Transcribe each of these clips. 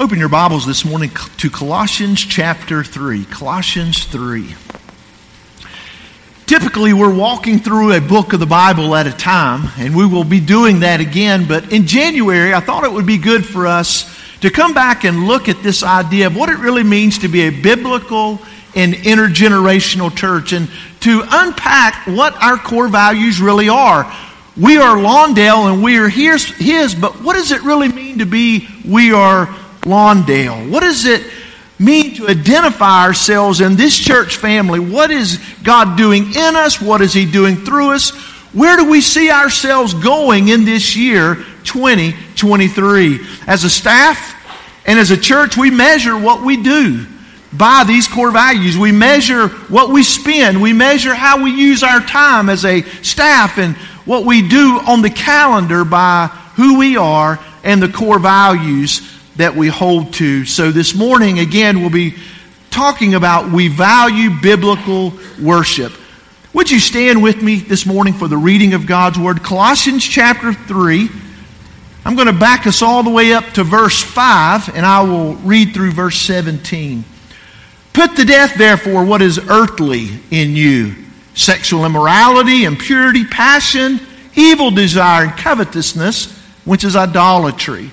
Open your Bibles this morning to Colossians chapter 3. Colossians 3. Typically, we're walking through a book of the Bible at a time, and we will be doing that again. But in January, I thought it would be good for us to come back and look at this idea of what it really means to be a biblical and intergenerational church and to unpack what our core values really are. We are Lawndale and we are his, but what does it really mean to be we are Lawndale? What does it mean to identify ourselves in this church family? What is God doing in us? What is He doing through us? Where do we see ourselves going in this year, 2023? As a staff and as a church, we measure what we do by these core values. We measure what we spend. We measure how we use our time as a staff and what we do on the calendar by who we are and the core values that we hold to. So this morning, again, we'll be talking about we value biblical worship. Would you stand with me this morning for the reading of God's Word? Colossians chapter 3. I'm going to back us all the way up to verse 5, and I will read through verse 17. Put to death, therefore, what is earthly in you sexual immorality, impurity, passion, evil desire, and covetousness, which is idolatry.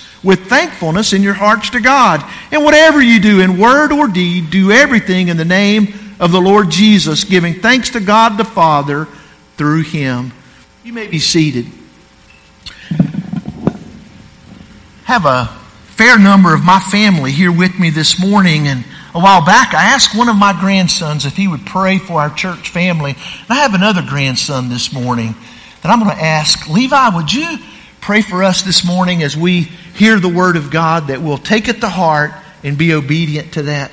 with thankfulness in your hearts to God. And whatever you do in word or deed, do everything in the name of the Lord Jesus, giving thanks to God the Father through him. You may be seated. Have a fair number of my family here with me this morning and a while back I asked one of my grandsons if he would pray for our church family. And I have another grandson this morning that I'm going to ask, Levi, would you pray for us this morning as we hear the word of God that we'll take it to heart and be obedient to that?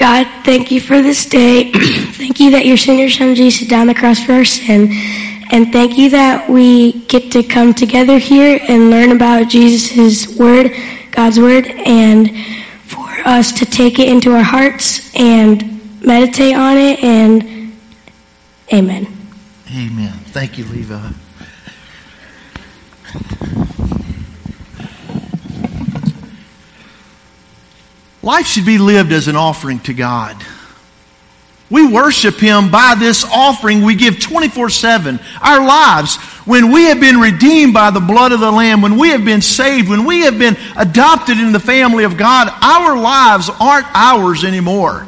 God, thank you for this day. thank you that your son, your son Jesus died on the cross for our sin. And thank you that we get to come together here and learn about Jesus' word, God's word, and for us to take it into our hearts and meditate on it. And amen. Amen. Thank you, Levi. Life should be lived as an offering to God. We worship Him by this offering we give 24 7. Our lives, when we have been redeemed by the blood of the Lamb, when we have been saved, when we have been adopted in the family of God, our lives aren't ours anymore.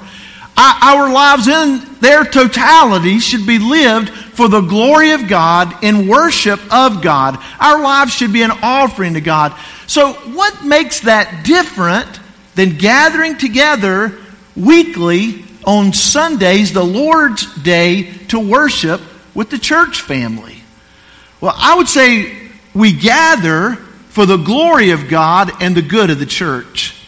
Our lives in their totality should be lived for the glory of God in worship of God. Our lives should be an offering to God. So, what makes that different than gathering together weekly on Sundays, the Lord's Day, to worship with the church family? Well, I would say we gather for the glory of God and the good of the church.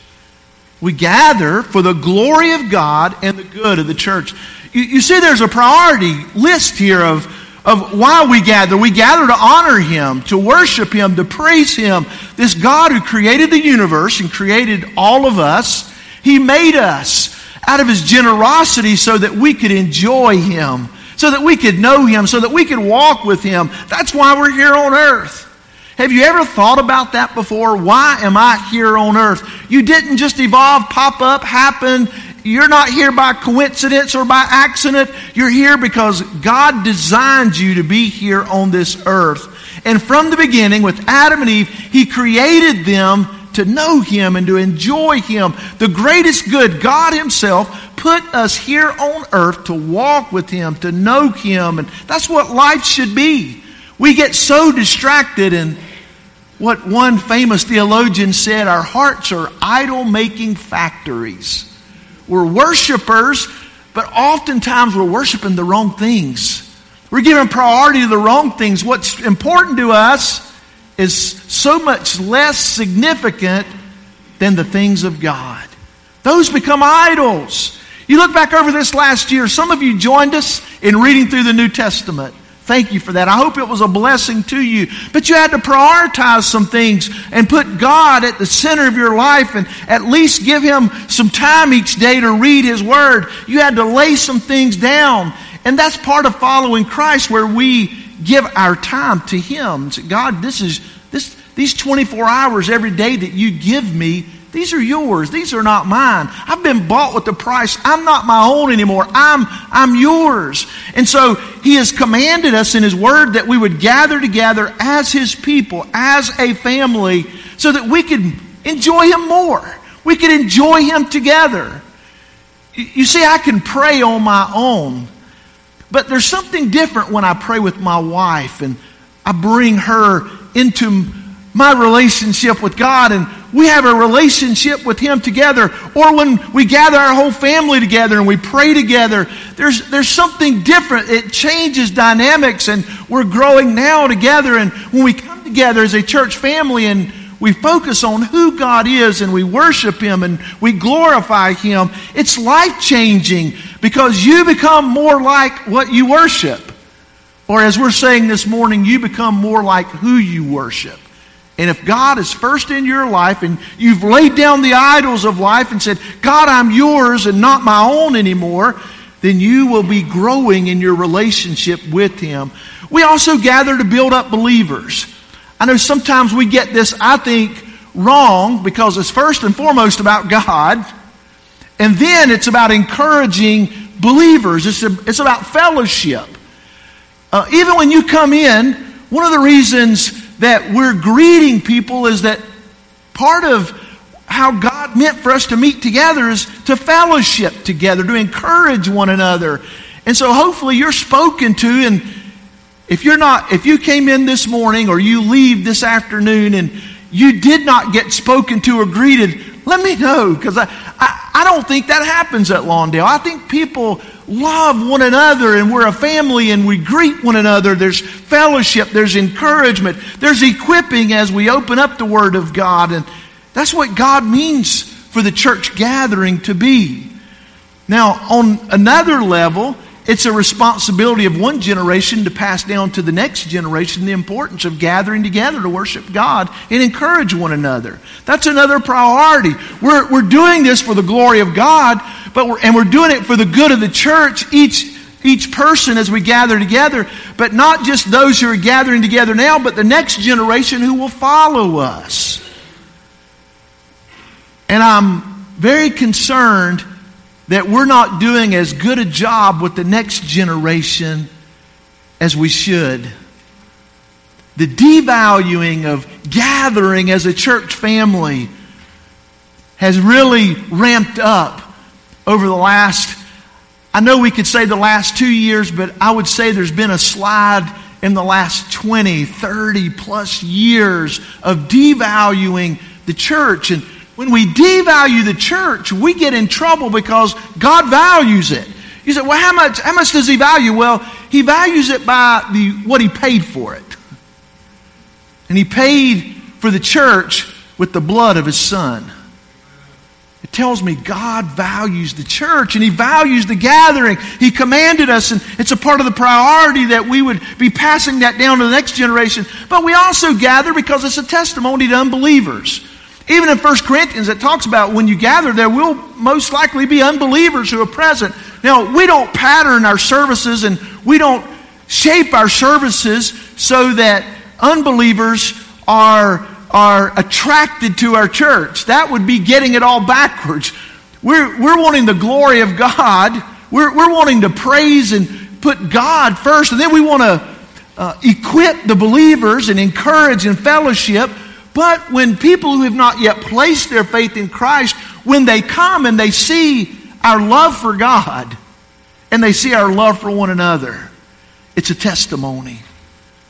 We gather for the glory of God and the good of the church. You, you see, there's a priority list here of, of why we gather. We gather to honor Him, to worship Him, to praise Him. This God who created the universe and created all of us, He made us out of His generosity so that we could enjoy Him. so that we could know Him, so that we could walk with Him. That's why we're here on earth. Have you ever thought about that before? Why am I here on earth? You didn't just evolve, pop up, happen. You're not here by coincidence or by accident. You're here because God designed you to be here on this earth. And from the beginning, with Adam and Eve, He created them to know Him and to enjoy Him. The greatest good, God Himself, put us here on earth to walk with Him, to know Him. And that's what life should be. We get so distracted and what one famous theologian said our hearts are idol making factories. We're worshipers, but oftentimes we're worshiping the wrong things. We're giving priority to the wrong things. What's important to us is so much less significant than the things of God. Those become idols. You look back over this last year, some of you joined us in reading through the New Testament. Thank you for that. I hope it was a blessing to you. But you had to prioritize some things and put God at the center of your life and at least give Him some time each day to read His Word. You had to lay some things down. And that's part of following Christ where we give our time to Him. God, this is this these 24 hours every day that you give me these are yours. These are not mine. I've been bought with the price. I'm not my own anymore. I'm, I'm yours. And so he has commanded us in his word that we would gather together as his people, as a family, so that we could enjoy him more. We could enjoy him together. You see, I can pray on my own, but there's something different when I pray with my wife and I bring her into my relationship with God and we have a relationship with Him together. Or when we gather our whole family together and we pray together, there's, there's something different. It changes dynamics and we're growing now together. And when we come together as a church family and we focus on who God is and we worship Him and we glorify Him, it's life changing because you become more like what you worship. Or as we're saying this morning, you become more like who you worship. And if God is first in your life and you've laid down the idols of life and said, God, I'm yours and not my own anymore, then you will be growing in your relationship with Him. We also gather to build up believers. I know sometimes we get this, I think, wrong because it's first and foremost about God, and then it's about encouraging believers. It's, a, it's about fellowship. Uh, even when you come in, one of the reasons that we're greeting people is that part of how God meant for us to meet together is to fellowship together, to encourage one another. And so hopefully you're spoken to and if you're not if you came in this morning or you leave this afternoon and you did not get spoken to or greeted, let me know because I, I, I don't think that happens at Lawndale. I think people love one another and we're a family and we greet one another. There's fellowship, there's encouragement, there's equipping as we open up the Word of God. And that's what God means for the church gathering to be. Now, on another level, it's a responsibility of one generation to pass down to the next generation the importance of gathering together to worship God and encourage one another. That's another priority. We're, we're doing this for the glory of God, but we're, and we're doing it for the good of the church, each, each person as we gather together, but not just those who are gathering together now, but the next generation who will follow us. And I'm very concerned that we're not doing as good a job with the next generation as we should. The devaluing of gathering as a church family has really ramped up over the last, I know we could say the last two years, but I would say there's been a slide in the last 20, 30 plus years of devaluing the church. And when we devalue the church, we get in trouble because God values it. You say, well, how much, how much does he value? Well, he values it by the, what he paid for it. And he paid for the church with the blood of his son. It tells me God values the church and He values the gathering. He commanded us, and it's a part of the priority that we would be passing that down to the next generation. But we also gather because it's a testimony to unbelievers. Even in 1 Corinthians, it talks about when you gather, there will most likely be unbelievers who are present. Now, we don't pattern our services and we don't shape our services so that unbelievers are, are attracted to our church. That would be getting it all backwards. We're, we're wanting the glory of God. We're, we're wanting to praise and put God first, and then we want to uh, equip the believers and encourage and fellowship. But when people who have not yet placed their faith in Christ, when they come and they see our love for God and they see our love for one another, it's a testimony.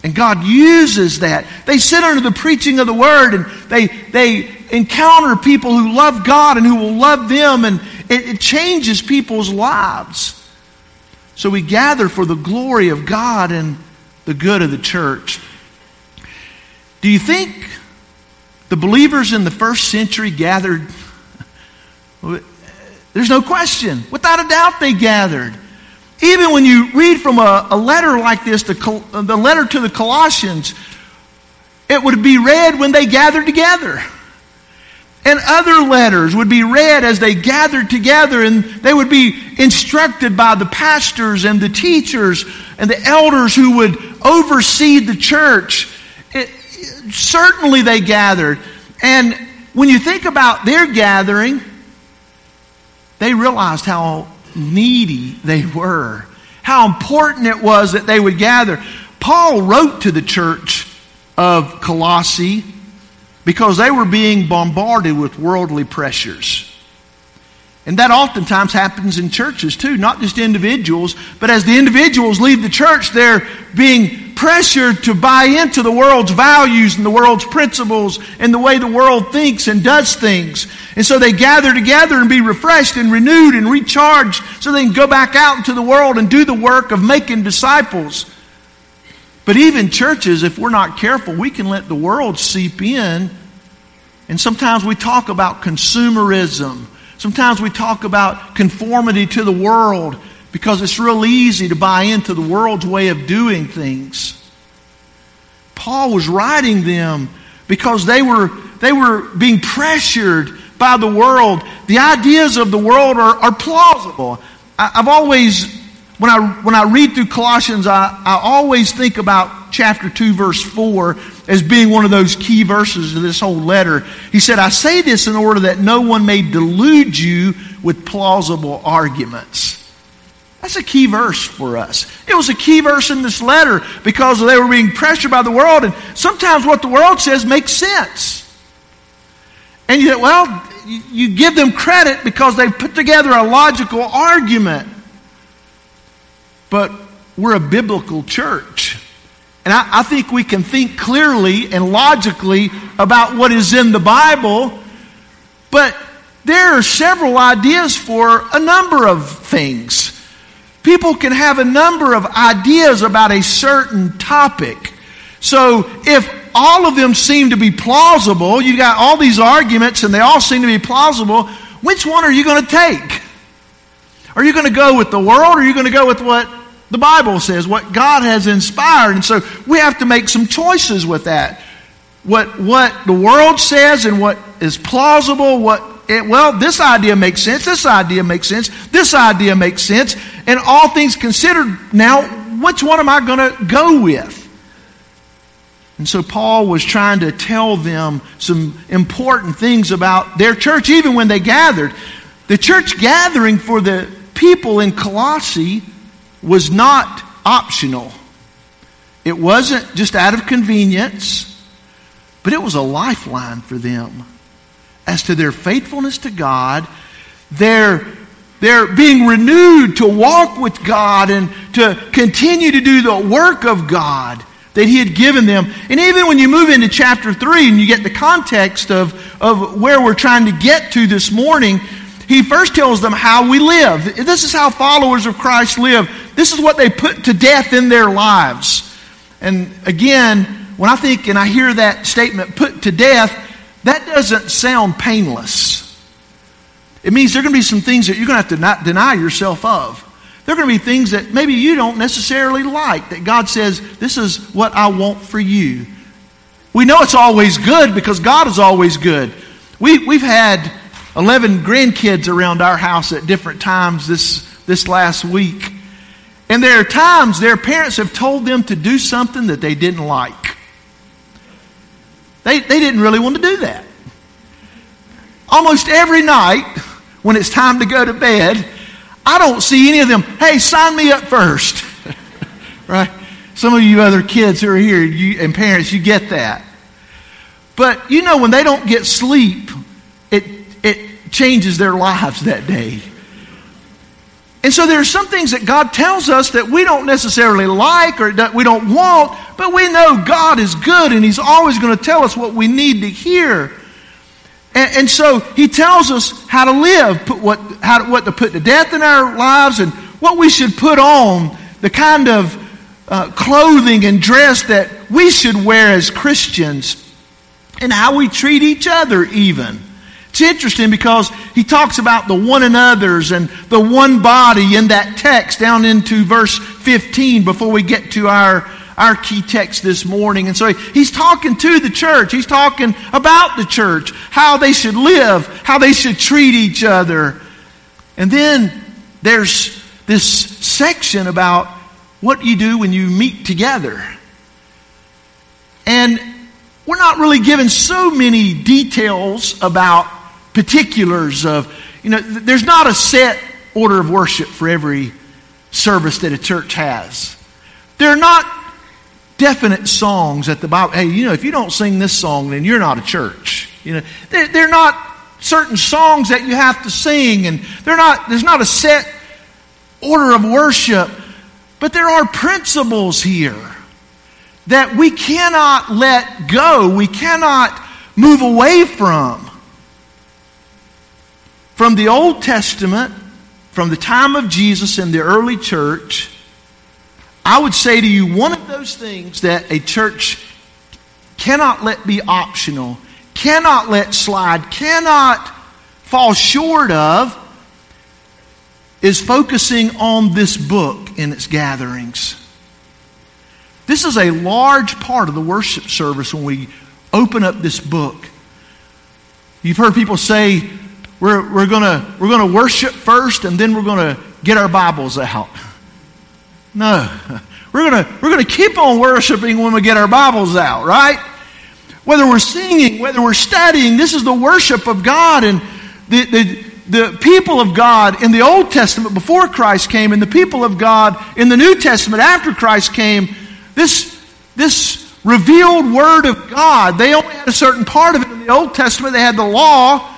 And God uses that. They sit under the preaching of the word and they, they encounter people who love God and who will love them, and it, it changes people's lives. So we gather for the glory of God and the good of the church. Do you think the believers in the first century gathered? There's no question. Without a doubt, they gathered. Even when you read from a, a letter like this, the, the letter to the Colossians, it would be read when they gathered together. And other letters would be read as they gathered together, and they would be instructed by the pastors and the teachers and the elders who would oversee the church. Certainly they gathered. And when you think about their gathering, they realized how needy they were, how important it was that they would gather. Paul wrote to the church of Colossae because they were being bombarded with worldly pressures. And that oftentimes happens in churches too, not just individuals, but as the individuals leave the church, they're being pressured to buy into the world's values and the world's principles and the way the world thinks and does things. And so they gather together and be refreshed and renewed and recharged so they can go back out into the world and do the work of making disciples. But even churches, if we're not careful, we can let the world seep in. And sometimes we talk about consumerism. Sometimes we talk about conformity to the world because it's real easy to buy into the world's way of doing things. Paul was writing them because they were, they were being pressured by the world. The ideas of the world are, are plausible. I, have always when I, when I read through Colossians, I, I always think about chapter 2, verse 4 as being one of those key verses of this whole letter. He said, I say this in order that no one may delude you with plausible arguments. That's a key verse for us. It was a key verse in this letter because they were being pressured by the world, and sometimes what the world says makes sense. And you, well, you give them credit because they put together a logical argument but we're a biblical church. And I, I, think we can think clearly and logically about what is in the Bible, but there are several ideas for a number of things. People can have a number of ideas about a certain topic. So if all of them seem to be plausible, you've got all these arguments and they all seem to be plausible, which one are you going to take? Are you going to go with the world or are you going to go with what the Bible says, what God has inspired. And so we have to make some choices with that. What, what the world says and what is plausible, what it, well, this idea makes sense, this idea makes sense, this idea makes sense, and all things considered, now, which one am I going to go with? And so Paul was trying to tell them some important things about their church, even when they gathered. The church gathering for the people in Colossae was not optional. It wasn't just out of convenience, but it was a lifeline for them as to their faithfulness to God, their, their being renewed to walk with God and to continue to do the work of God that He had given them. And even when you move into chapter 3 and you get the context of, of where we're trying to get to this morning, he first tells them how we live. This is how followers of Christ live. This is what they put to death in their lives. And again, when I think and I hear that statement, put to death, that doesn't sound painless. It means there are going to be some things that you're going to have to not deny yourself of. There are going to be things that maybe you don't necessarily like, that God says, This is what I want for you. We know it's always good because God is always good. We, we've had 11 grandkids around our house at different times this, this last week. And there are times their parents have told them to do something that they didn't like. They, they didn't really want to do that. Almost every night, when it's time to go to bed, I don't see any of them, hey, sign me up first. right? Some of you other kids who are here you, and parents, you get that. But you know, when they don't get sleep, it, it changes their lives that day. And so there are some things that God tells us that we don't necessarily like or that we don't want, but we know God is good and He's always going to tell us what we need to hear. And, and so He tells us how to live, put what, how to, what to put to death in our lives, and what we should put on, the kind of uh, clothing and dress that we should wear as Christians, and how we treat each other, even. It's interesting because he talks about the one another's and the one body in that text down into verse 15 before we get to our, our key text this morning. And so he's talking to the church. He's talking about the church, how they should live, how they should treat each other. And then there's this section about what you do when you meet together. And we're not really given so many details about particulars of, you know, there's not a set order of worship for every service that a church has. There are not definite songs that the Bible, hey, you know, if you don't sing this song, then you're not a church. You know, they're, they're not certain songs that you have to sing, and they're not, there's not a set order of worship, but there are principles here that we cannot let go, we cannot move away from. From the Old Testament, from the time of Jesus in the early church, I would say to you one of those things that a church cannot let be optional, cannot let slide, cannot fall short of is focusing on this book in its gatherings. This is a large part of the worship service when we open up this book. You've heard people say, we're, we're going we're gonna worship first and then we're going to get our Bibles out. No. We're going we're gonna keep on worshiping when we get our Bibles out, right? Whether we're singing, whether we're studying, this is the worship of God. And the, the, the people of God in the Old Testament before Christ came and the people of God in the New Testament after Christ came, this, this revealed Word of God, they only had a certain part of it in the Old Testament. They had the law,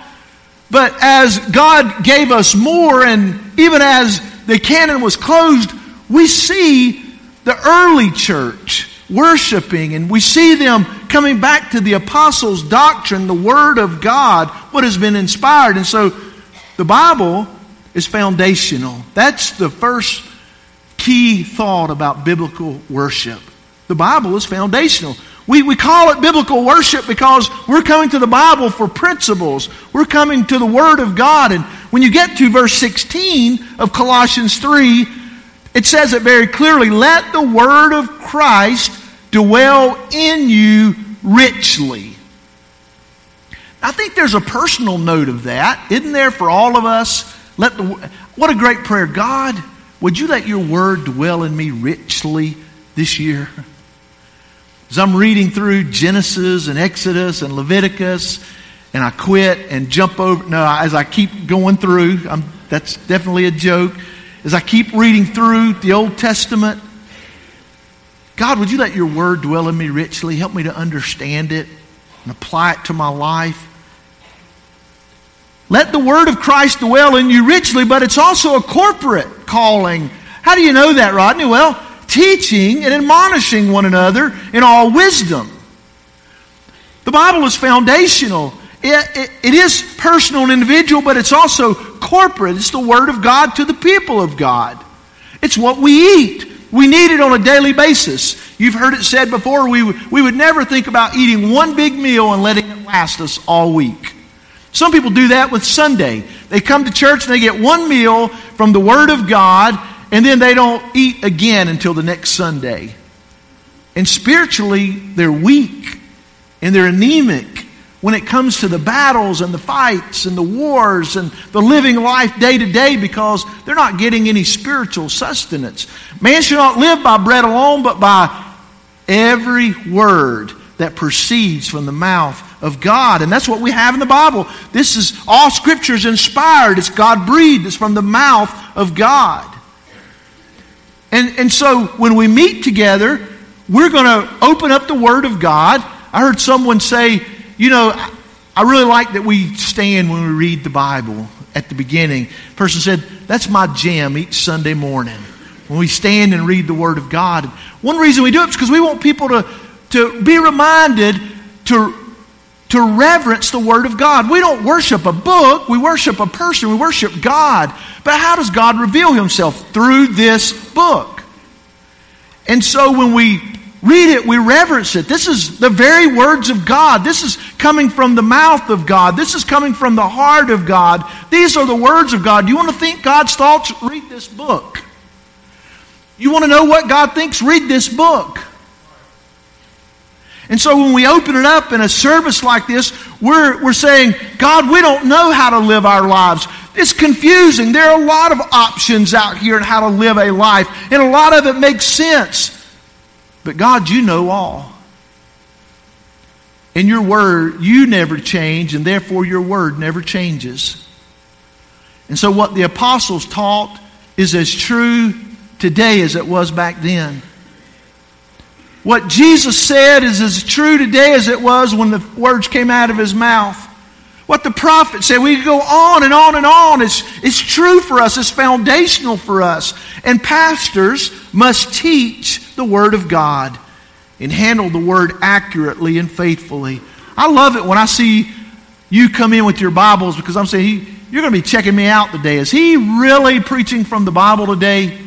but as God gave us more, and even as the canon was closed, we see the early church worshiping, and we see them coming back to the apostles' doctrine, the Word of God, what has been inspired. And so the Bible is foundational. That's the first key thought about biblical worship. The Bible is foundational. We, we call it biblical worship because we're coming to the Bible for principles. We're coming to the Word of God. And when you get to verse 16 of Colossians 3, it says it very clearly let the Word of Christ dwell in you richly. I think there's a personal note of that, isn't there, for all of us? Let the, what a great prayer. God, would you let your word dwell in me richly this year? As I'm reading through Genesis and Exodus and Leviticus, and I quit and jump over. No, as I keep going through, I'm, that's definitely a joke. As I keep reading through the Old Testament, God, would you let your word dwell in me richly? Help me to understand it and apply it to my life. Let the word of Christ dwell in you richly, but it's also a corporate calling. How do you know that, Rodney? Well, teaching and admonishing one another in all wisdom. The Bible is foundational. It, it, is personal and individual, but it's also corporate. It's the Word of God to the people of God. It's what we eat. We need it on a daily basis. You've heard it said before, we, we would never think about eating one big meal and letting it last us all week. Some people do that with Sunday. They come to church and they get one meal from the Word of God and then they don't eat again until the next Sunday. And spiritually, they're weak and they're anemic when it comes to the battles and the fights and the wars and the living life day to day because they're not getting any spiritual sustenance. Man should not live by bread alone, but by every word that proceeds from the mouth of God. And that's what we have in the Bible. This is all scripture is inspired, it's God breathed, it's from the mouth of God. And, and so when we meet together, we're going to open up the Word of God. I heard someone say, you know, I really like that we stand when we read the Bible at the beginning. person said, that's my jam each Sunday morning when we stand and read the Word of God. One reason we do it is because we want people to, to be reminded to, to reverence the Word of God. We don't worship a book, we worship a person, we worship God. But how does God reveal Himself? Through this book. And so when we read it, we reverence it. This is the very words of God. This is coming from the mouth of God. This is coming from the heart of God. These are the words of God. Do You want to think God's thoughts? Read this book. You want to know what God thinks? Read this book. And so when we open it up in a service like this, we're, we're saying, God, we don't know how to live our lives. It's confusing. There are a lot of options out here in how to live a life, and a lot of it makes sense. But God, you know all. In your word, you never change, and therefore your word never changes. And so, what the apostles taught is as true today as it was back then. What Jesus said is as true today as it was when the words came out of his mouth. What the prophet said, we go on and on and on. It's, it's true for us, it's foundational for us. And pastors must teach the Word of God and handle the Word accurately and faithfully. I love it when I see you come in with your Bibles because I'm saying, you're going to be checking me out today. Is he really preaching from the Bible today?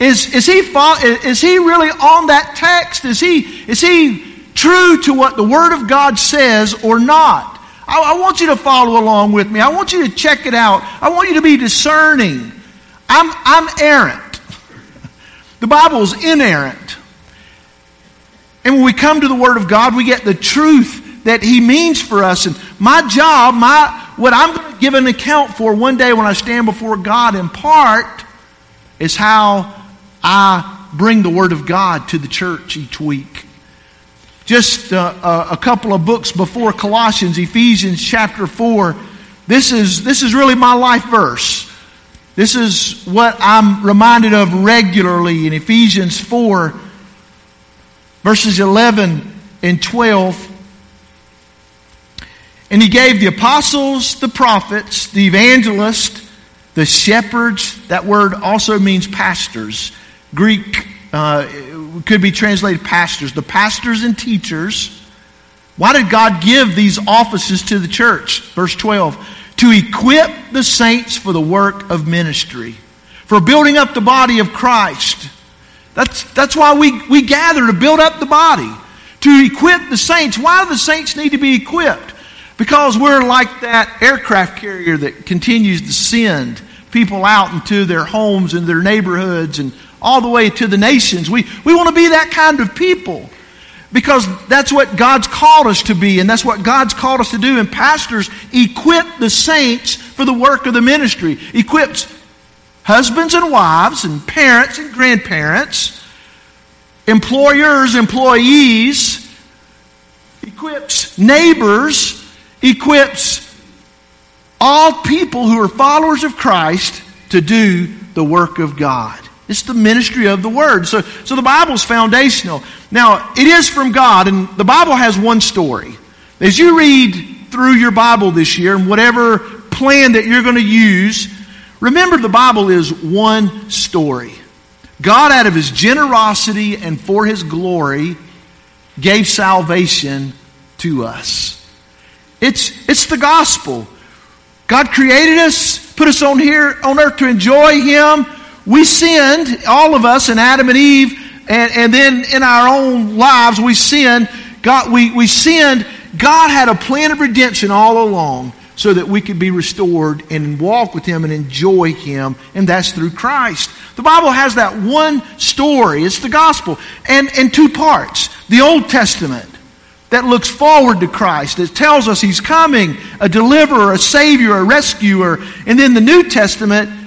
Is, is, he, is he really on that text? Is he, is he true to what the Word of God says or not? I, I want you to follow along with me. I want you to check it out. I want you to be discerning. I'm, I'm errant. The Bible is inerrant. And when we come to the Word of God, we get the truth that He means for us. And my job, my what I'm going to give an account for one day when I stand before God in part is how I bring the Word of God to the church each week. Just uh, a couple of books before Colossians, Ephesians chapter 4, this is, this is really my life verse. This is what I'm reminded of regularly in Ephesians 4, verses 11 and 12. And he gave the apostles, the prophets, the evangelists, the shepherds. That word also means pastors Greek uh, could be translated pastors. The pastors and teachers. Why did God give these offices to the church? Verse 12. To equip the saints for the work of ministry, for building up the body of Christ. That's, that's why we, we gather to build up the body, to equip the saints. Why do the saints need to be equipped? Because we're like that aircraft carrier that continues to send people out into their homes and their neighborhoods and all the way to the nations. We, we want to be that kind of people because that's what God's called us to be, and that's what God's called us to do. And pastors equip the saints for the work of the ministry, equips husbands and wives, and parents and grandparents, employers, employees, equips neighbors, equips all people who are followers of Christ to do the work of God. It's the ministry of the Word. So, so the Bible's foundational. Now, it is from God, and the Bible has one story. As you read through your Bible this year, and whatever plan that you're going to use, remember the Bible is one story. God, out of His generosity and for His glory, gave salvation to us. It's, it's the gospel. God created us, put us on here on earth to enjoy Him we sinned, all of us, and Adam and Eve, and, and then in our own lives we sinned. God, we, we sinned. God had a plan of redemption all along so that we could be restored and walk with Him and enjoy Him, and that's through Christ. The Bible has that one story. It's the gospel, and in two parts. The Old Testament, that looks forward to Christ. that tells us He's coming, a deliverer, a savior, a rescuer. And then the New Testament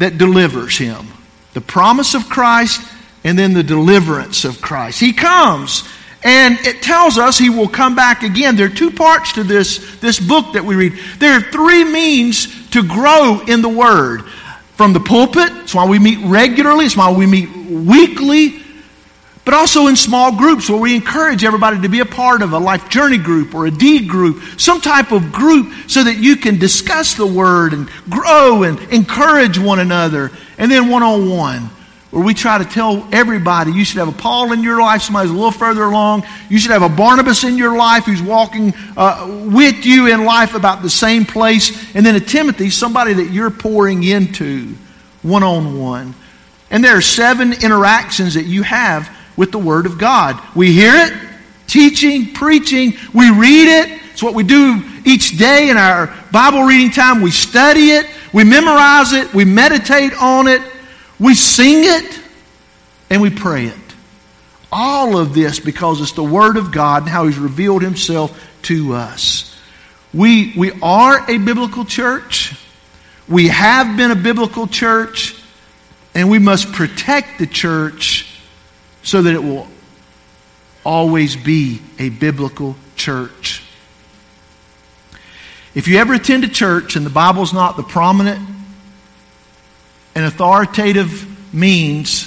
that delivers Him. The promise of Christ and then the deliverance of Christ. He comes. And it tells us he will come back again. There are two parts to this, this book that we read. There are three means to grow in the Word. From the pulpit, it's why we meet regularly, it's why we meet weekly, but also in small groups where we encourage everybody to be a part of a life journey group or a D group, some type of group so that you can discuss the Word and grow and encourage one another. And then one on one where we try to tell everybody you should have a Paul in your life, somebody's a little further along. You should have a Barnabas in your life who's walking uh, with you in life about the same place. And then a Timothy, somebody that you're pouring into one on one. And there are seven interactions that you have with the Word of God. We hear it, teaching, preaching, we read it. It's what we do each day in our Bible reading time. We study it, we memorize it, we meditate on it. We sing it and we pray it. All of this because it's the Word of God and how He's revealed Himself to us. We, we are a biblical church. We have been a biblical church. And we must protect the church so that it will always be a biblical church. If you ever attend a church and the Bible's not the prominent and authoritative means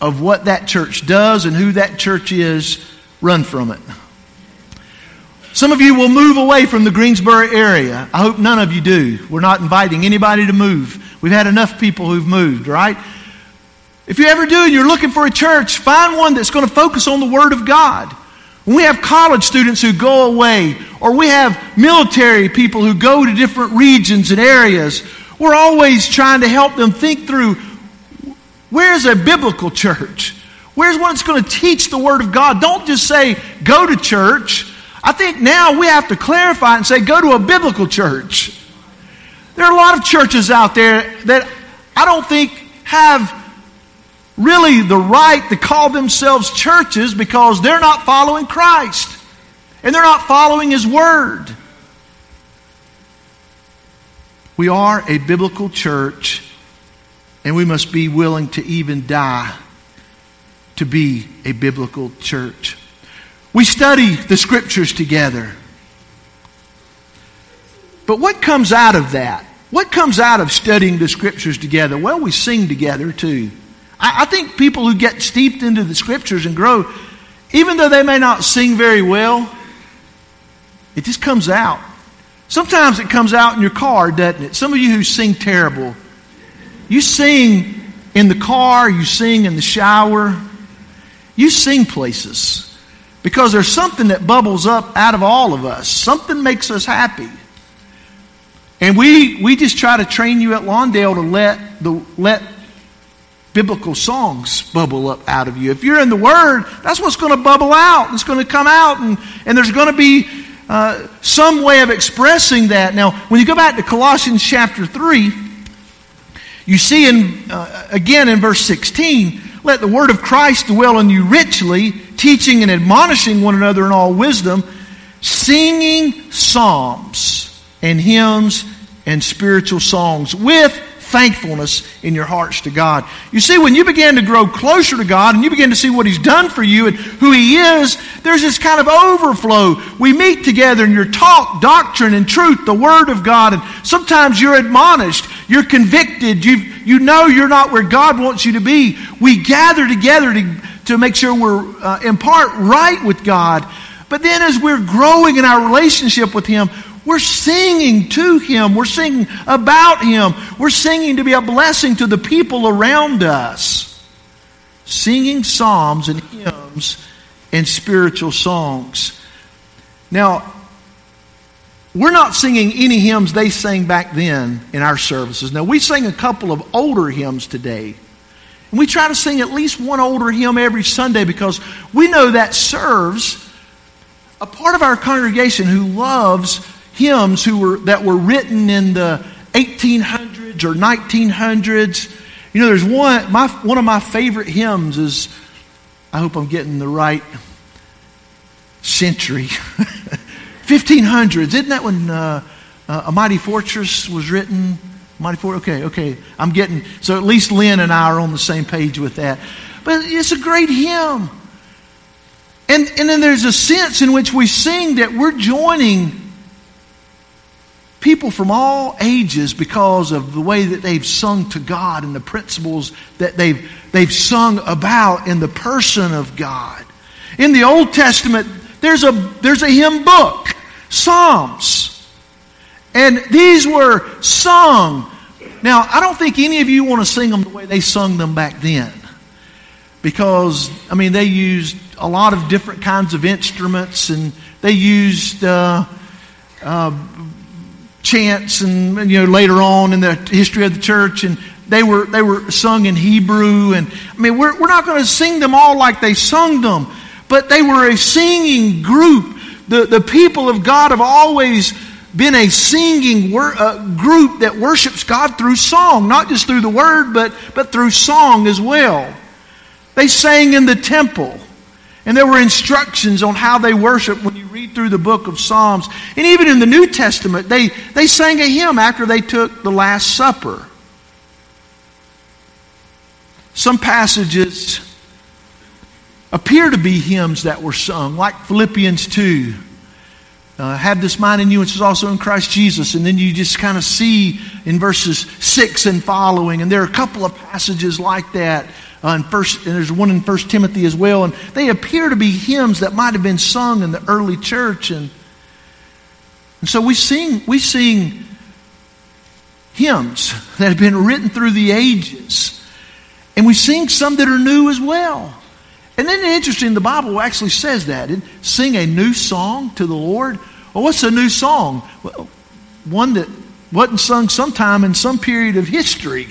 of what that church does and who that church is, run from it. Some of you will move away from the Greensboro area. I hope none of you do. We're not inviting anybody to move. We've had enough people who've moved, right? If you ever do and you're looking for a church, find one that's going to focus on the Word of God. When we have college students who go away, or we have military people who go to different regions and areas, we're always trying to help them think through where's a biblical church? Where's one that's going to teach the Word of God? Don't just say, go to church. I think now we have to clarify and say, go to a biblical church. There are a lot of churches out there that I don't think have really the right to call themselves churches because they're not following Christ and they're not following His Word. We are a biblical church, and we must be willing to even die to be a biblical church. We study the scriptures together. But what comes out of that? What comes out of studying the scriptures together? Well, we sing together too. I, I think people who get steeped into the scriptures and grow, even though they may not sing very well, it just comes out. Sometimes it comes out in your car, doesn't it? Some of you who sing terrible, you sing in the car, you sing in the shower, you sing places because there's something that bubbles up out of all of us. Something makes us happy. And we, we just try to train you at Lawndale to let, the, let biblical songs bubble up out of you. If you're in the Word, that's what's going to bubble out. It's going to come out, and, and there's going to be uh, some way of expressing that. Now, when you go back to Colossians chapter 3, you see in, uh, again in verse 16, let the word of Christ dwell in you richly, teaching and admonishing one another in all wisdom, singing psalms and hymns and spiritual songs with thankfulness in your hearts to God. You see, when you begin to grow closer to God and you begin to see what He's done for you and who He is, there's this kind of overflow. We meet together and you're taught doctrine and truth, the Word of God, and sometimes you're admonished, you're convicted, you you know you're not where God wants you to be. We gather together to, to make sure we're uh, in part right with God. But then as we're growing in our relationship with Him, we're singing to Him. We're singing about Him. We're singing to be a blessing to the people around us. Singing psalms and hymns and spiritual songs. Now, we're not singing any hymns they sang back then in our services. Now, we sing a couple of older hymns today. And we try to sing at least one older hymn every Sunday because we know that serves a part of our congregation who loves hymns who were, that were written in the 1800s or 1900s. You know, there's one, my, one of my favorite hymns is, I hope I'm getting the right century. 1500s. Isn't that when uh, uh, A Mighty Fortress was written? Mighty Fortress? Okay, okay. I'm getting, so at least Lynn and I are on the same page with that. But it's a great hymn. And, and then there's a sense in which we sing that we're joining people from all ages because of the way that they've sung to God and the principles that they've, they've sung about in the person of God. In the Old Testament, there's a, there's a hymn book, Psalms. And these were sung. Now, I don't think any of you want to sing them the way they sung them back then. Because, I mean, they used a lot of different kinds of instruments and they used uh, uh, chants and, you know, later on in the history of the church and they were, they were sung in Hebrew. And, I mean, we're, we're not going to sing them all like they sung them but they were a singing group. The, the people of God have always been a singing wor- uh, group that worships God through song, not just through the word, but, but through song as well. They sang in the temple. And there were instructions on how they worship when you read through the book of Psalms. And even in the New Testament, they, they sang a hymn after they took the Last Supper. Some passages appear to be hymns that were sung, like Philippians 2. Uh, have this mind in you, which is also in Christ Jesus. And then you just kind of see in verses 6 and following. And there are a couple of passages like that. Uh, in first, and there's one in First Timothy as well. And they appear to be hymns that might have been sung in the early church. And, and so we sing, we sing hymns that have been written through the ages. And we sing some that are new as well. And then interesting, the Bible actually says that. It, sing a new song to the Lord. Well, what's a new song? Well, one that wasn't sung sometime in some period of history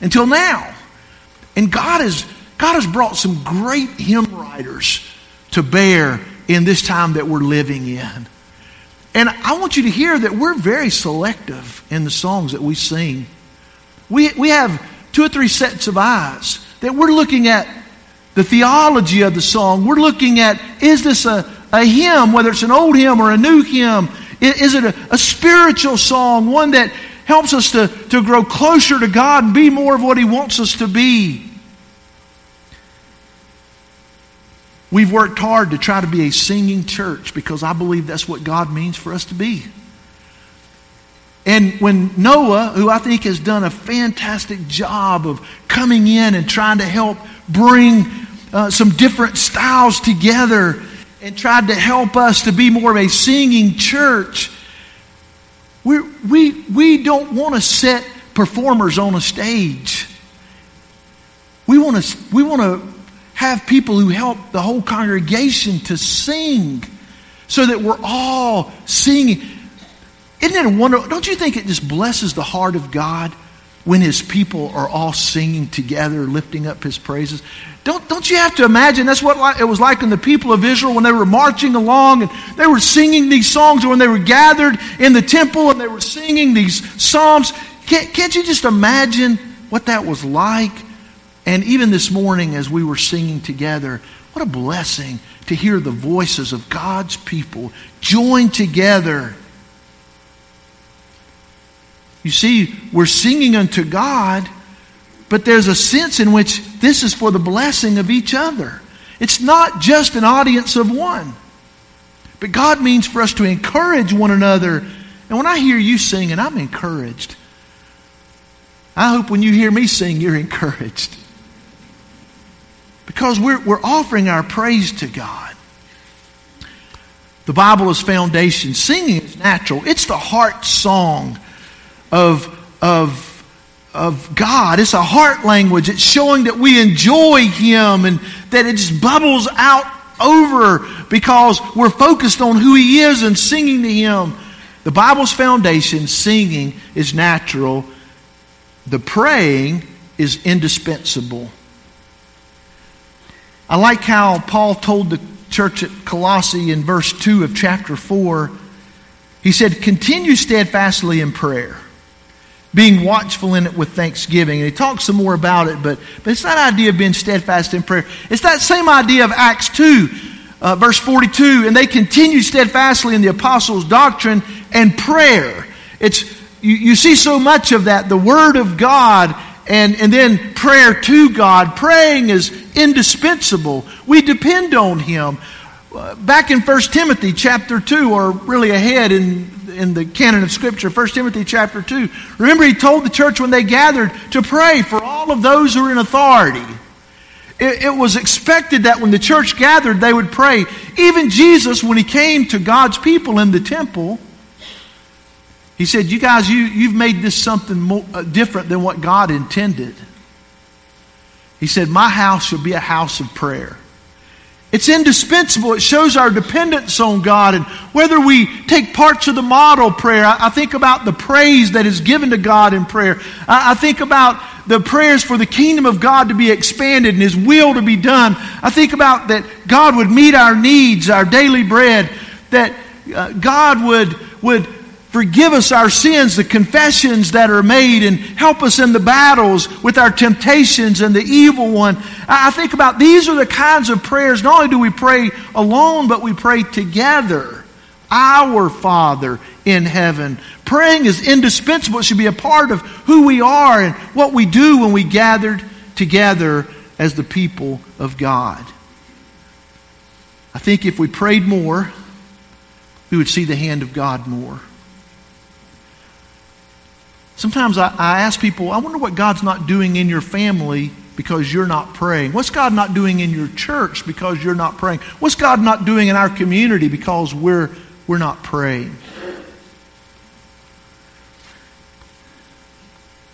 until now. And God has, God has brought some great hymn writers to bear in this time that we're living in. And I want you to hear that we're very selective in the songs that we sing. We, we have two or three sets of eyes that we're looking at the theology of the song. We're looking at is this a, a hymn, whether it's an old hymn or a new hymn? Is it a, a spiritual song, one that helps us to, to grow closer to God and be more of what He wants us to be? We've worked hard to try to be a singing church because I believe that's what God means for us to be. And when Noah, who I think has done a fantastic job of coming in and trying to help bring uh, some different styles together and tried to help us to be more of a singing church. We we, we don't want to set performers on a stage. We want to, we want to have people who help the whole congregation to sing so that we're all singing. Isn't it a wonder? Don't you think it just blesses the heart of God when his people are all singing together, lifting up his praises. Don't, don't you have to imagine that's what it was like in the people of Israel when they were marching along and they were singing these songs, or when they were gathered in the temple and they were singing these psalms. Can't, can't you just imagine what that was like? And even this morning, as we were singing together, what a blessing to hear the voices of God's people join together you see, we're singing unto God, but there's a sense in which this is for the blessing of each other. It's not just an audience of one. But God means for us to encourage one another. And when I hear you singing, I'm encouraged. I hope when you hear me sing, you're encouraged. Because we're, we're offering our praise to God. The Bible is foundation. Singing is natural, it's the heart song of, of, of God. It's a heart language. It's showing that we enjoy Him and that it just bubbles out over because we're focused on who He is and singing to Him. The Bible's foundation, singing, is natural. The praying is indispensable. I like how Paul told the church at Colossae in verse 2 of chapter 4. He said, Continue steadfastly in prayer being watchful in it with thanksgiving. And he talks some more about it, but, but it's that idea of being steadfast in prayer. It's that same idea of Acts 2. uh, verse 42, and they continued steadfastly in the apostles' doctrine and prayer. It's, you, you see so much of that, the Word of God and, and then prayer to God. Praying is indispensable. We depend on Him. Back in 1 Timothy chapter 2, or really ahead in, in the canon of Scripture, 1 Timothy chapter 2, remember he told the church when they gathered to pray for all of those who are in authority. It, it was expected that when the church gathered, they would pray. Even Jesus, when he came to God's people in the temple, he said, You guys, you, you've made this something more, uh, different than what God intended. He said, My house shall be a house of prayer. It's indispensable. It shows our dependence on God. And whether we take parts of the model prayer, I, think about the praise that is given to God in prayer. I, I think about the prayers for the kingdom of God to be expanded and His will to be done. I think about that God would meet our needs, our daily bread, that uh, God would, would forgive us our sins, the confessions that are made, and help us in the battles with our temptations and the evil one. I think about these are the kinds of prayers. Not only do we pray alone, but we pray together. Our Father in heaven. Praying is indispensable. It should be a part of who we are and what we do when we gathered together as the people of God. I think if we prayed more, we would see the hand of God more. Sometimes I, I ask people, I wonder what God's not doing in your family because you're not praying? What's God not doing in your church because you're not praying? What's God not doing in our community because we're, we're not praying?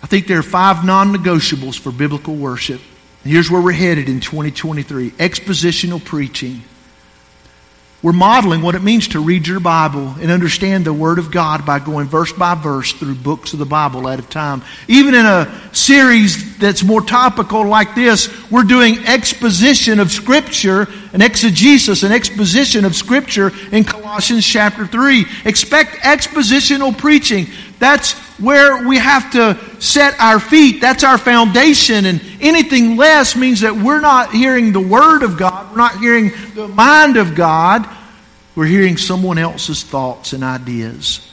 I think there are five non negotiables for biblical worship. Here's where we're headed in 2023 expositional preaching. We're modeling what it means to read your Bible and understand the Word of God by going verse by verse through books of the Bible at a time. Even in a series that's more topical like this, we're doing exposition of Scripture, an exegesis, an exposition of Scripture in Colossians chapter 3. Expect expositional preaching. That's where we have to set our feet. That's our foundation. And anything less means that we're not hearing the Word of God. We're not hearing the mind of God. We're hearing someone else's thoughts and ideas.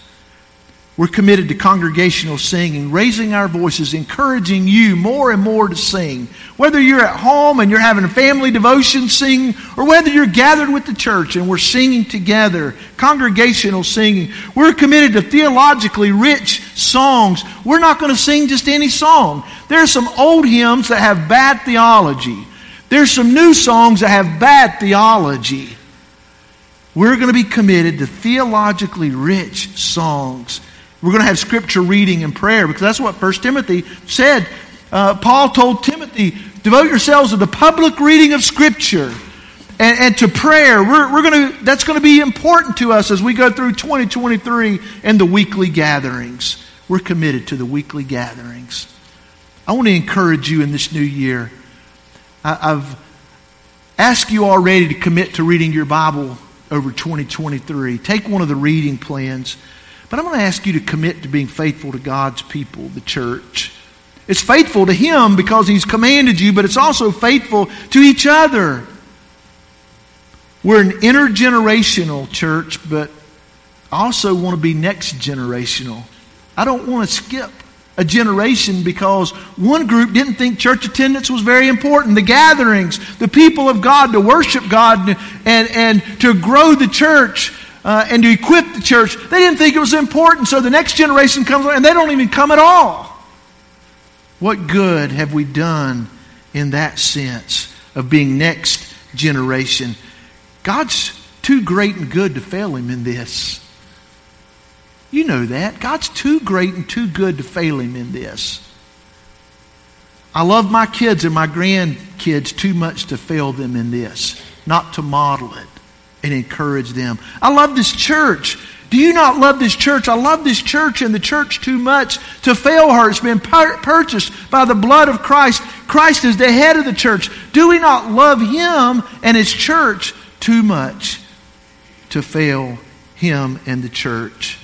We're committed to congregational singing, raising our voices, encouraging you more and more to sing. Whether you're at home and you're having a family devotion sing, or whether you're gathered with the church and we're singing together, congregational singing. We're committed to theologically rich songs. We're not going to sing just any song. There are some old hymns that have bad theology. There's some new songs that have bad theology. We're going to be committed to theologically rich songs we're going to have scripture reading and prayer because that's what 1 Timothy said. Uh, Paul told Timothy, devote yourselves to the public reading of scripture and, and to prayer. We're, we're going to, that's going to be important to us as we go through 2023 and the weekly gatherings. We're committed to the weekly gatherings. I want to encourage you in this new year. I, I've asked you already to commit to reading your Bible over 2023. Take one of the reading plans. But I'm going to ask you to commit to being faithful to God's people, the church. It's faithful to Him because He's commanded you, but it's also faithful to each other. We're an intergenerational church, but I also want to be next generational. I don't want to skip a generation because one group didn't think church attendance was very important. The gatherings, the people of God to worship God and, and to grow the church uh, and to equip the church, they didn't think it was important. So the next generation comes and they don't even come at all. What good have we done in that sense of being next generation? God's too great and good to fail him in this. You know that. God's too great and too good to fail him in this. I love my kids and my grandkids too much to fail them in this, not to model it and encourage them. I love this church. Do you not love this church? I love this church and the church too much to fail her. It's been purchased by the blood of Christ. Christ is the head of the church. Do we not love him and his church too much to fail him and the church?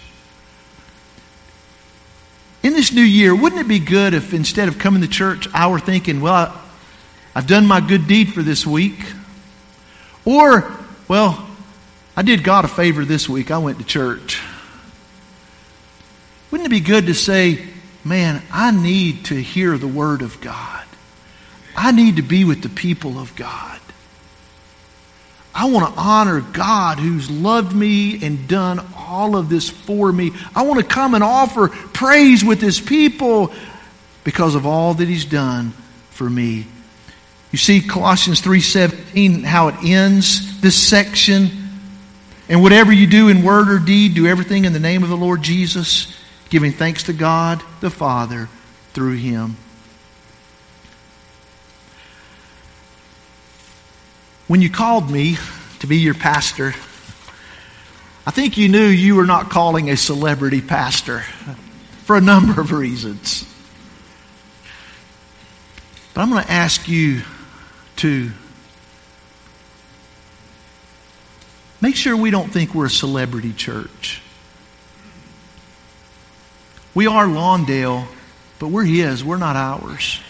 In this new year, wouldn't it be good if instead of coming to church, I were thinking, well, I've done my good deed for this week? Or Well, I did God a favor this week. I went to church. Wouldn't it be good to say, man, I need to hear the Word of God? I need to be with the people of God. I want to honor God who's loved me and done all of this for me. I want to come and offer praise with his people because of all that he's done for me. You see Colossians 3:17 how it ends this section. And whatever you do in word or deed, do everything in the name of the Lord Jesus, giving thanks to God the Father through him. When you called me to be your pastor, I think you knew you were not calling a celebrity pastor for a number of reasons. But I'm going to ask you to make sure we don't think we're a celebrity church. We are Lawndale, but we're His, we're not ours.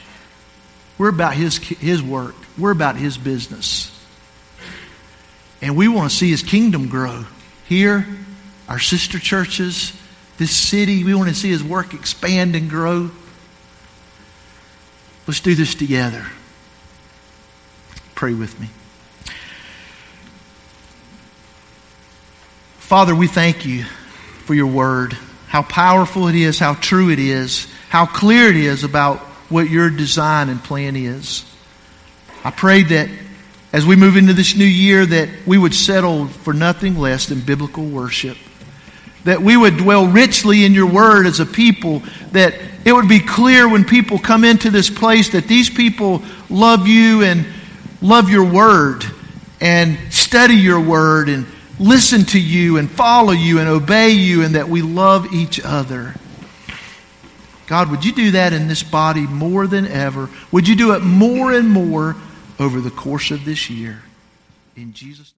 We're about His, his work, we're about His business. And we want to see His kingdom grow here, our sister churches, this city. We want to see His work expand and grow. Let's do this together. Pray with me. Father, we thank you for your word, how powerful it is, how true it is, how clear it is about what your design and plan is. I pray that as we move into this new year that we would settle for nothing less than biblical worship. That we would dwell richly in your word as a people, that it would be clear when people come into this place that these people love you and love your word and study your word and listen to you and follow you and obey you and that we love each other. God, would you do that in this body more than ever? Would you do it more and more over the course of this year. In Jesus'